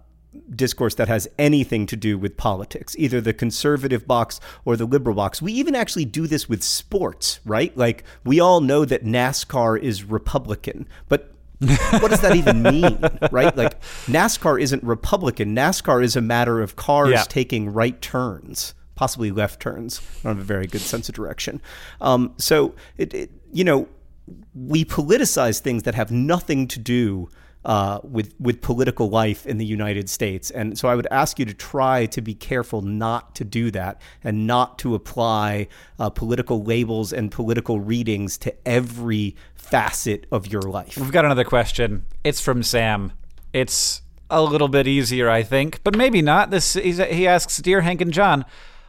discourse that has anything to do with politics, either the conservative box or the liberal box. We even actually do this with sports, right? Like we all know that NASCAR is Republican, but what does that even mean, right? Like NASCAR isn't Republican. NASCAR is a matter of cars yeah. taking right turns, possibly left turns. I don't have a very good sense of direction. Um, so it, it, you know, we politicize things that have nothing to do uh, with with political life in the United States. And so I would ask you to try to be careful not to do that and not to apply uh, political labels and political readings to every facet of your life. We've got another question. It's from Sam. It's a little bit easier, I think, but maybe not. This he asks, "Dear Hank and John."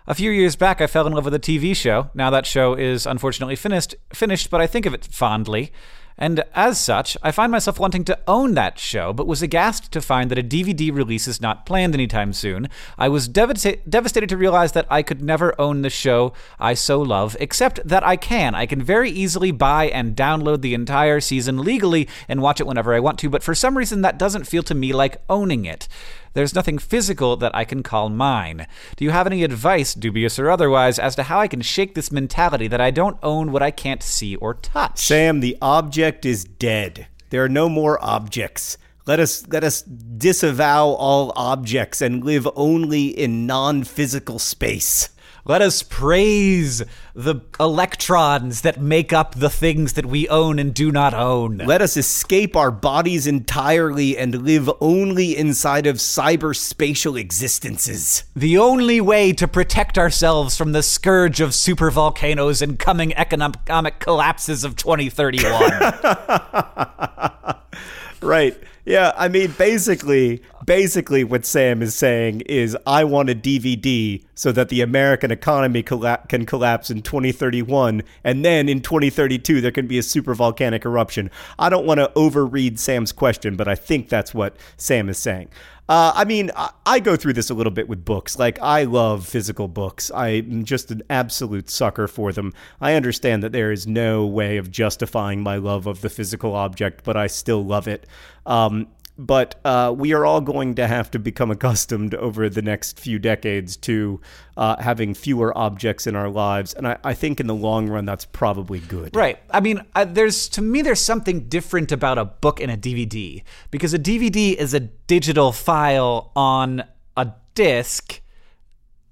A few years back, I fell in love with a TV show. Now that show is unfortunately finished, finished, but I think of it fondly. And as such, I find myself wanting to own that show, but was aghast to find that a DVD release is not planned anytime soon. I was devasta- devastated to realize that I could never own the show I so love, except that I can. I can very easily buy and download the entire season legally and watch it whenever I want to, but for some reason that doesn't feel to me like owning it. There's nothing physical that I can call mine. Do you have any advice, dubious or otherwise, as to how I can shake this mentality that I don't own what I can't see or touch? Sam, the object is dead. There are no more objects. Let us let us disavow all objects and live only in non-physical space. Let us praise the electrons that make up the things that we own and do not own. Let us escape our bodies entirely and live only inside of cyberspatial existences. The only way to protect ourselves from the scourge of supervolcanoes and coming economic collapses of 2031. right. Yeah, I mean, basically, basically, what Sam is saying is, I want a DVD so that the American economy colla- can collapse in 2031, and then in 2032 there can be a super volcanic eruption. I don't want to overread Sam's question, but I think that's what Sam is saying. Uh, I mean, I, I, go through this a little bit with books. Like, I love physical books. I'm just an absolute sucker for them. I understand that there is no way of justifying my love of the physical object, but I still love it. Um, but uh, we are all going to have to become accustomed over the next few decades to uh, having fewer objects in our lives, and I, I, think in the long run that's probably good. Right. I mean, uh, there's to me there's something different about a book and a DVD because a DVD is a digital file on a disc,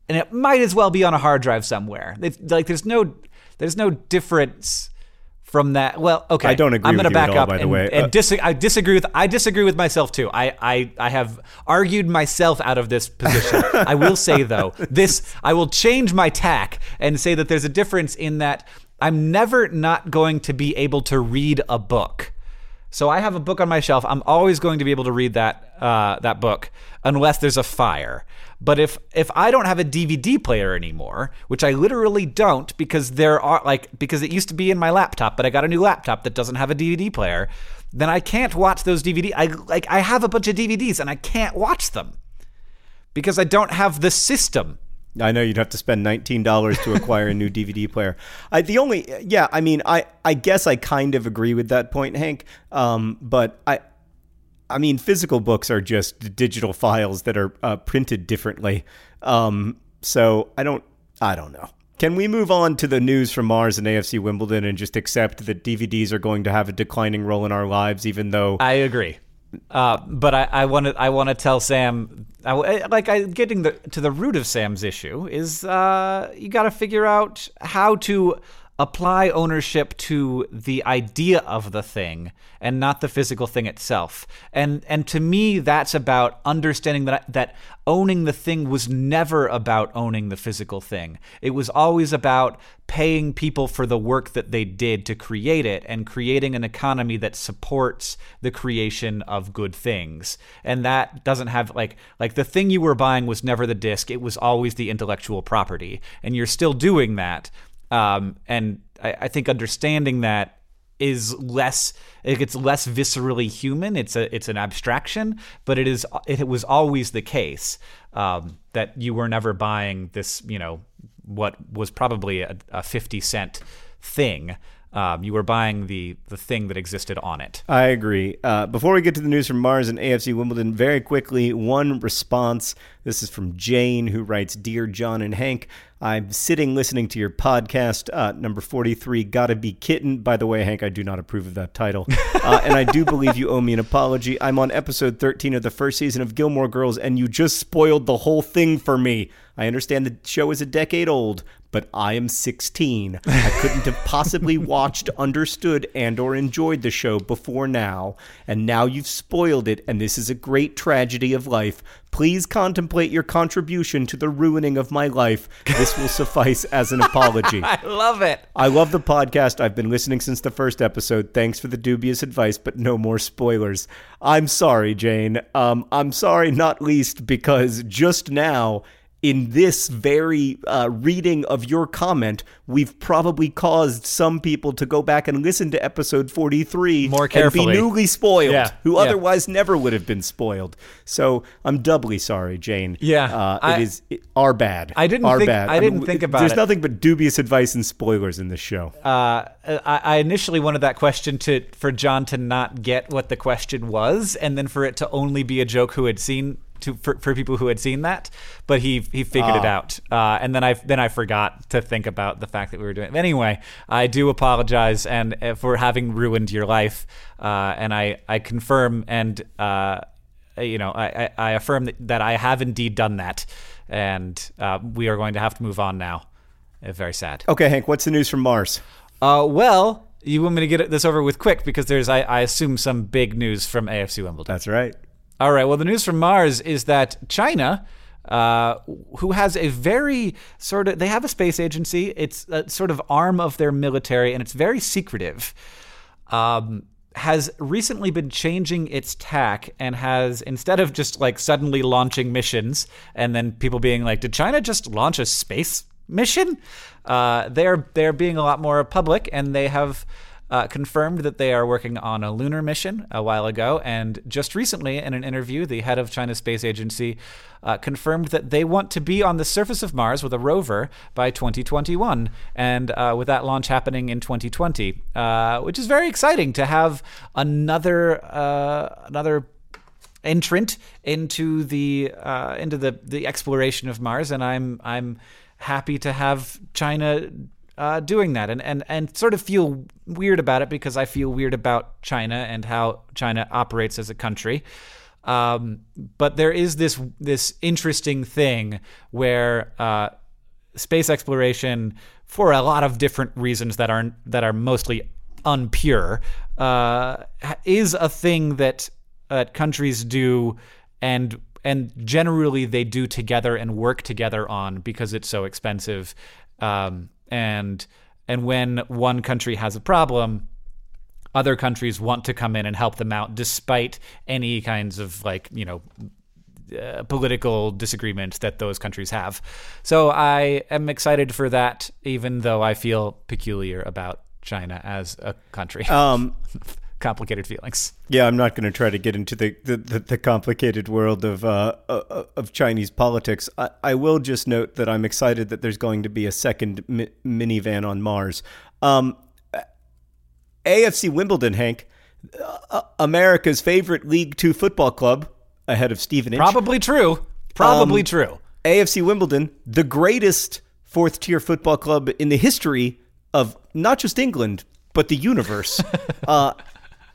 and it might as well be on a hard drive somewhere. It's, like there's no there's no difference from that. Well, okay. I don't agree. I'm going to back all, up by and, way. and uh, dis- I disagree with. I disagree with myself too. I, I I have argued myself out of this position. I will say though, this I will change my tack and say that there's a difference in that I'm never not going to be able to read a book. So I have a book on my shelf. I'm always going to be able to read that uh, that book unless there's a fire. But if if I don't have a DVD player anymore, which I literally don't because there are like because it used to be in my laptop, but I got a new laptop that doesn't have a DVD player, then I can't watch those DVD. I like I have a bunch of DVDs and I can't watch them because I don't have the system I know you'd have to spend nineteen dollars to acquire a new DVD player. I, the only, yeah, I mean, I, I guess I kind of agree with that point, Hank. Um, but I, I mean, physical books are just digital files that are uh, printed differently. Um, so I don't, I don't know. Can we move on to the news from Mars and AFC Wimbledon and just accept that DVDs are going to have a declining role in our lives, even though I agree. Uh, but I want to I want to tell Sam I, like I, getting the, to the root of Sam's issue is uh, you got to figure out how to apply ownership to the idea of the thing and not the physical thing itself. And and to me that's about understanding that that owning the thing was never about owning the physical thing. It was always about paying people for the work that they did to create it and creating an economy that supports the creation of good things. And that doesn't have like like the thing you were buying was never the disc, it was always the intellectual property. And you're still doing that um, and I, I think understanding that is less it gets less viscerally human it's a it's an abstraction but it is it was always the case um, that you were never buying this you know what was probably a, a 50 cent thing um, you were buying the the thing that existed on it. I agree. Uh, before we get to the news from Mars and AFC Wimbledon, very quickly, one response. This is from Jane, who writes Dear John and Hank, I'm sitting listening to your podcast, uh, number 43, Gotta Be Kitten. By the way, Hank, I do not approve of that title. Uh, and I do believe you owe me an apology. I'm on episode 13 of the first season of Gilmore Girls, and you just spoiled the whole thing for me. I understand the show is a decade old, but I am 16. I couldn't have possibly watched, understood, and or enjoyed the show before now, and now you've spoiled it, and this is a great tragedy of life. Please contemplate your contribution to the ruining of my life. This will suffice as an apology. I love it. I love the podcast. I've been listening since the first episode. Thanks for the dubious advice, but no more spoilers. I'm sorry, Jane. Um, I'm sorry, not least because just now in this very uh, reading of your comment, we've probably caused some people to go back and listen to episode 43 more carefully. and be newly spoiled, yeah. who yeah. otherwise never would have been spoiled. So I'm doubly sorry, Jane. Yeah, uh, I, it is it, our bad. I didn't our think, bad. I didn't mean, think about there's it. There's nothing but dubious advice and spoilers in this show. Uh, I, I initially wanted that question to for John to not get what the question was, and then for it to only be a joke who had seen to for, for people who had seen that, but he he figured it ah. out. Uh, and then I then I forgot to think about the fact that we were doing. It. Anyway, I do apologize and uh, for having ruined your life. Uh, and I I confirm and uh, you know I, I affirm that, that I have indeed done that, and uh, we are going to have to move on now. Uh, very sad. Okay, Hank. What's the news from Mars? Uh, well, you want me to get this over with quick because there's, I, I assume, some big news from AFC Wimbledon. That's right. All right. Well, the news from Mars is that China. Uh, who has a very sort of they have a space agency it's a sort of arm of their military and it's very secretive um, has recently been changing its tack and has instead of just like suddenly launching missions and then people being like did china just launch a space mission uh, they're they're being a lot more public and they have uh, confirmed that they are working on a lunar mission a while ago. And just recently, in an interview, the head of China's space agency uh, confirmed that they want to be on the surface of Mars with a rover by 2021, and uh, with that launch happening in 2020, uh, which is very exciting to have another uh, another entrant into the uh, into the the exploration of Mars, and I'm I'm happy to have China uh, doing that and, and, and sort of feel weird about it because I feel weird about China and how China operates as a country. Um, but there is this this interesting thing where uh, space exploration, for a lot of different reasons that are that are mostly unpure, uh, is a thing that uh, countries do and and generally they do together and work together on because it's so expensive. Um, and and when one country has a problem other countries want to come in and help them out despite any kinds of like you know uh, political disagreement that those countries have. So I am excited for that, even though I feel peculiar about China as a country. Um, complicated feelings. Yeah, I'm not going to try to get into the, the, the, the complicated world of uh, uh, of Chinese politics. I, I will just note that I'm excited that there's going to be a second mi- minivan on Mars. Um, AFC Wimbledon, Hank, uh, America's favorite League Two football club, ahead of Stevenage. Probably true. Probably Um, true. AFC Wimbledon, the greatest fourth tier football club in the history of not just England, but the universe. uh,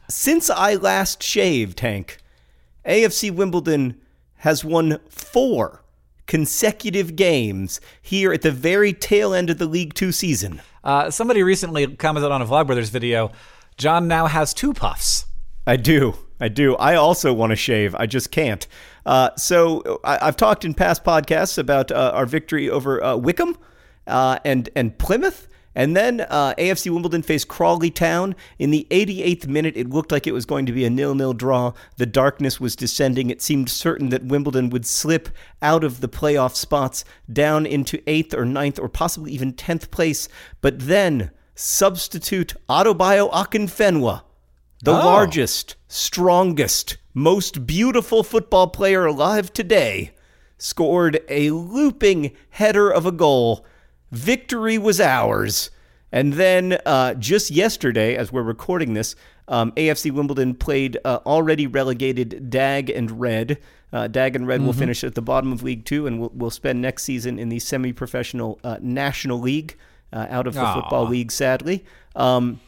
since I last shaved, Hank, AFC Wimbledon has won four consecutive games here at the very tail end of the League Two season. Uh, somebody recently commented on a Vlogbrothers video. John now has two puffs. I do. I do. I also want to shave. I just can't. Uh, so I, I've talked in past podcasts about uh, our victory over uh, Wycombe uh, and and Plymouth. And then uh, AFC Wimbledon faced Crawley Town. In the 88th minute, it looked like it was going to be a nil-nil draw. The darkness was descending. It seemed certain that Wimbledon would slip out of the playoff spots down into eighth or ninth or possibly even 10th place. But then substitute Adebayo Akinfenwa the Oh. largest, strongest, most beautiful football player alive today, scored a looping header of a goal. Victory was ours. And then uh, just yesterday, as we're recording this, um, AFC Wimbledon played uh, already relegated Dag and Red. Uh, Dag and Red will finish at the bottom of League Two, and we'll, we'll spend next season in the semi-professional uh, National League, uh, out of the Aw. Football League, sadly. Um,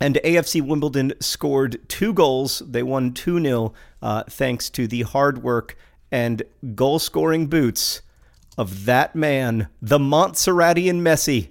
and AFC Wimbledon scored two goals. They won 2 0 uh, thanks to the hard work and goal scoring boots of that man, the Montserratian Messi.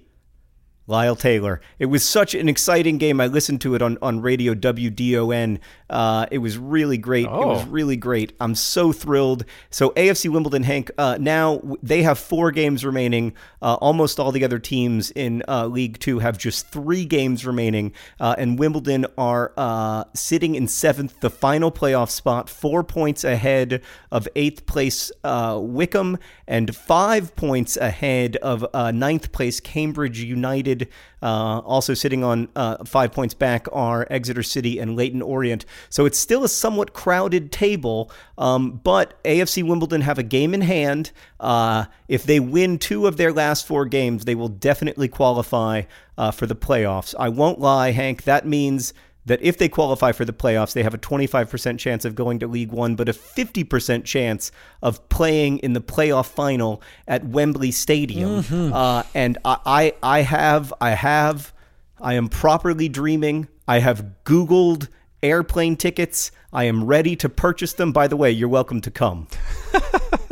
Lyle Taylor. It was such an exciting game. I listened to it on, on radio WDON. Uh, it was really great. It was Oh. really great. I'm so thrilled. So AFC Wimbledon, Hank. Uh, now they have four games remaining. Uh, almost all the other teams in uh, League Two have just three games remaining, uh, and Wimbledon are uh, sitting in seventh, the final playoff spot, four points ahead of eighth place uh, Wycombe, and five points ahead of uh, ninth place Cambridge United. Uh, also sitting on uh, five points back are Exeter City and Leyton Orient. So it's still a somewhat crowded table, um, but AFC Wimbledon have a game in hand. Uh, if they win two of their last four games, they will definitely qualify uh, for the playoffs. I won't lie, Hank. That means that if they qualify for the playoffs, they have a 25% chance of going to League One, but a 50% chance of playing in the playoff final at Wembley Stadium. Uh, and I, I, I have, I have, I am properly dreaming. I have Googled airplane tickets. I am ready to purchase them. By the way, you're welcome to come.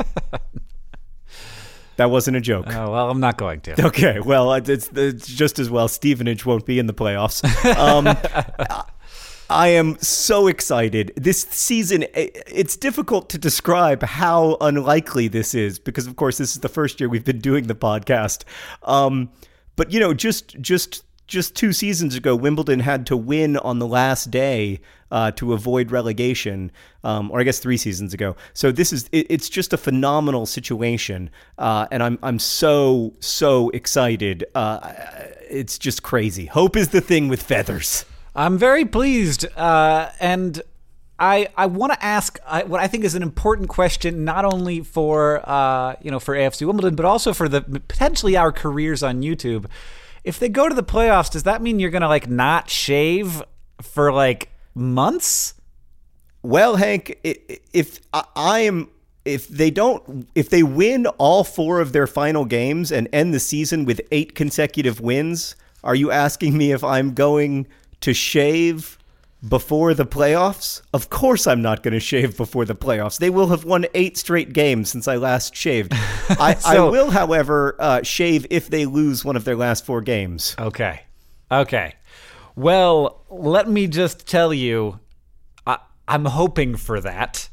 that wasn't a joke. Oh, well, I'm not going to. Okay, well, it's, it's just as well. Stevenage won't be in the playoffs. Um, I am so excited. This season, it's difficult to describe how unlikely this is because, of course, this is the first year we've been doing the podcast. Um, but you know, just just just two seasons ago, Wimbledon had to win on the last day uh, to avoid relegation, um, or I guess three seasons ago. So this is it, it's just a phenomenal situation, uh, and I'm I'm so so excited. Uh, it's just crazy. Hope is the thing with feathers. I'm very pleased, uh, and I I want to ask what I think is an important question, not only for uh, you know for AFC Wimbledon, but also for the potentially our careers on YouTube. If they go to the playoffs, does that mean you're gonna like not shave for like months? Well, Hank, if I am, if they don't, if they win all four of their final games and end the season with eight consecutive wins, are you asking me if I'm going to shave before the playoffs? Of course, I'm not going to shave before the playoffs. They will have won eight straight games since I last shaved. I, I will, however, uh, shave if they lose one of their last four games. Okay, okay. Well, let me just tell you, I, I'm hoping for that.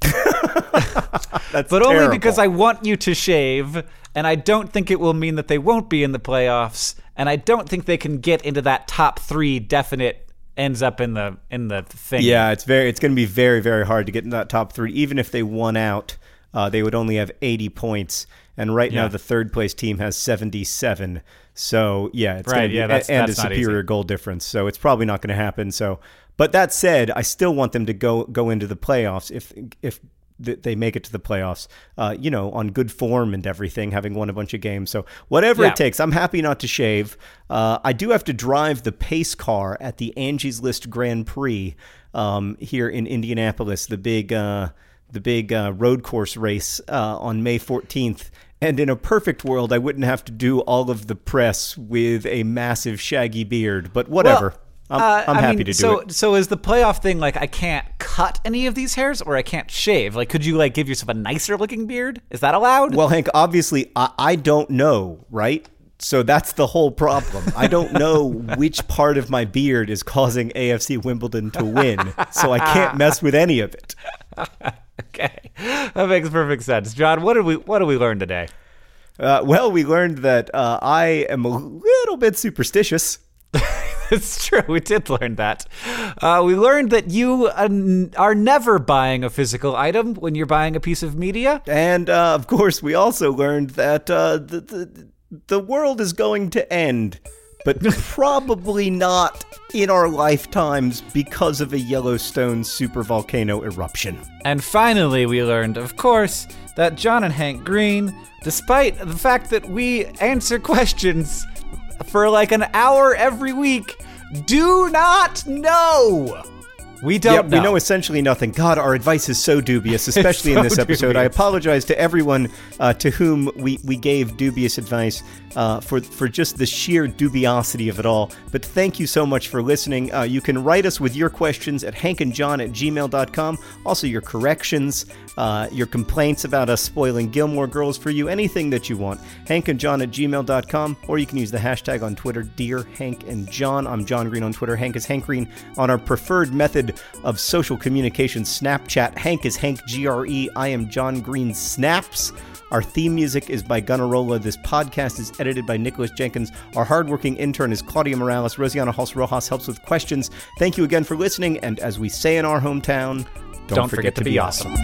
That's but only because I want you to shave, and I don't think it will mean that they won't be in the playoffs, and I don't think they can get into that top three definite ends up in the in the thing. Yeah, it's very it's going to be very very hard to get in that top three. Even if they won out, uh, they would only have 80 points, and right now the third place team has 77. So yeah, it's Right, going to be yeah, that's- and that's a superior easy. goal difference. So it's probably not going to happen. So, But that said, I still want them to go go into the playoffs if if th- they make it to the playoffs. Uh, you know, on good form and everything, having won a bunch of games. So whatever Yeah. it takes, I'm happy not to shave. Uh, I do have to drive the pace car at the Angie's List Grand Prix um, here in Indianapolis. The big. Uh, the big uh, road course race uh, on May 14th. And in a perfect world, I wouldn't have to do all of the press with a massive shaggy beard. But whatever, I'm, Uh, I'm happy mean, to do so, it. So is the playoff thing like I can't cut any of these hairs or I can't shave? Like, could you like give yourself a nicer looking beard? Is that allowed? Well, Hank, obviously, I, I don't know, right? So that's the whole problem. I don't know which part of my beard is causing AFC Wimbledon to win, so I can't mess with any of it. okay, that makes perfect sense. John, what did we what did we learn today? Uh, well, we learned that uh, I am a little bit superstitious. It's true. We did learn that. Uh, we learned that you uh, are never buying a physical item when you're buying a piece of media. And uh, of course, we also learned that uh, the, the the world is going to end, but probably not in our lifetimes because of a Yellowstone supervolcano eruption. And finally, we learned, of course, that John and Hank Green, despite the fact that we answer questions for like an hour every week, do not know. We don't Yep, know. we know essentially nothing. God, our advice is so dubious, especially in this episode. I apologize to everyone uh, to whom we, we gave dubious advice uh, for for just the sheer dubiosity of it all. But thank you so much for listening. Uh, you can write us with your questions at hankandjohn at gmail.com. Also, your corrections, uh, your complaints about us spoiling Gilmore Girls for you, anything that you want. hankandjohn at gmail.com, or you can use the hashtag on Twitter, Dear Hank and John. I'm John Green on Twitter. Hank is Hank Green on our preferred method of social communication, Snapchat. Hank is Hank GRE. I am John Green Snaps. Our theme music is by Gunnarolla. This podcast is edited by Nicholas Jenkins. Our hardworking intern is Claudia Morales. Rosianna Halse Rojas helps with questions. Thank you again for listening. And as we say in our hometown, don't, Don't forget to be awesome.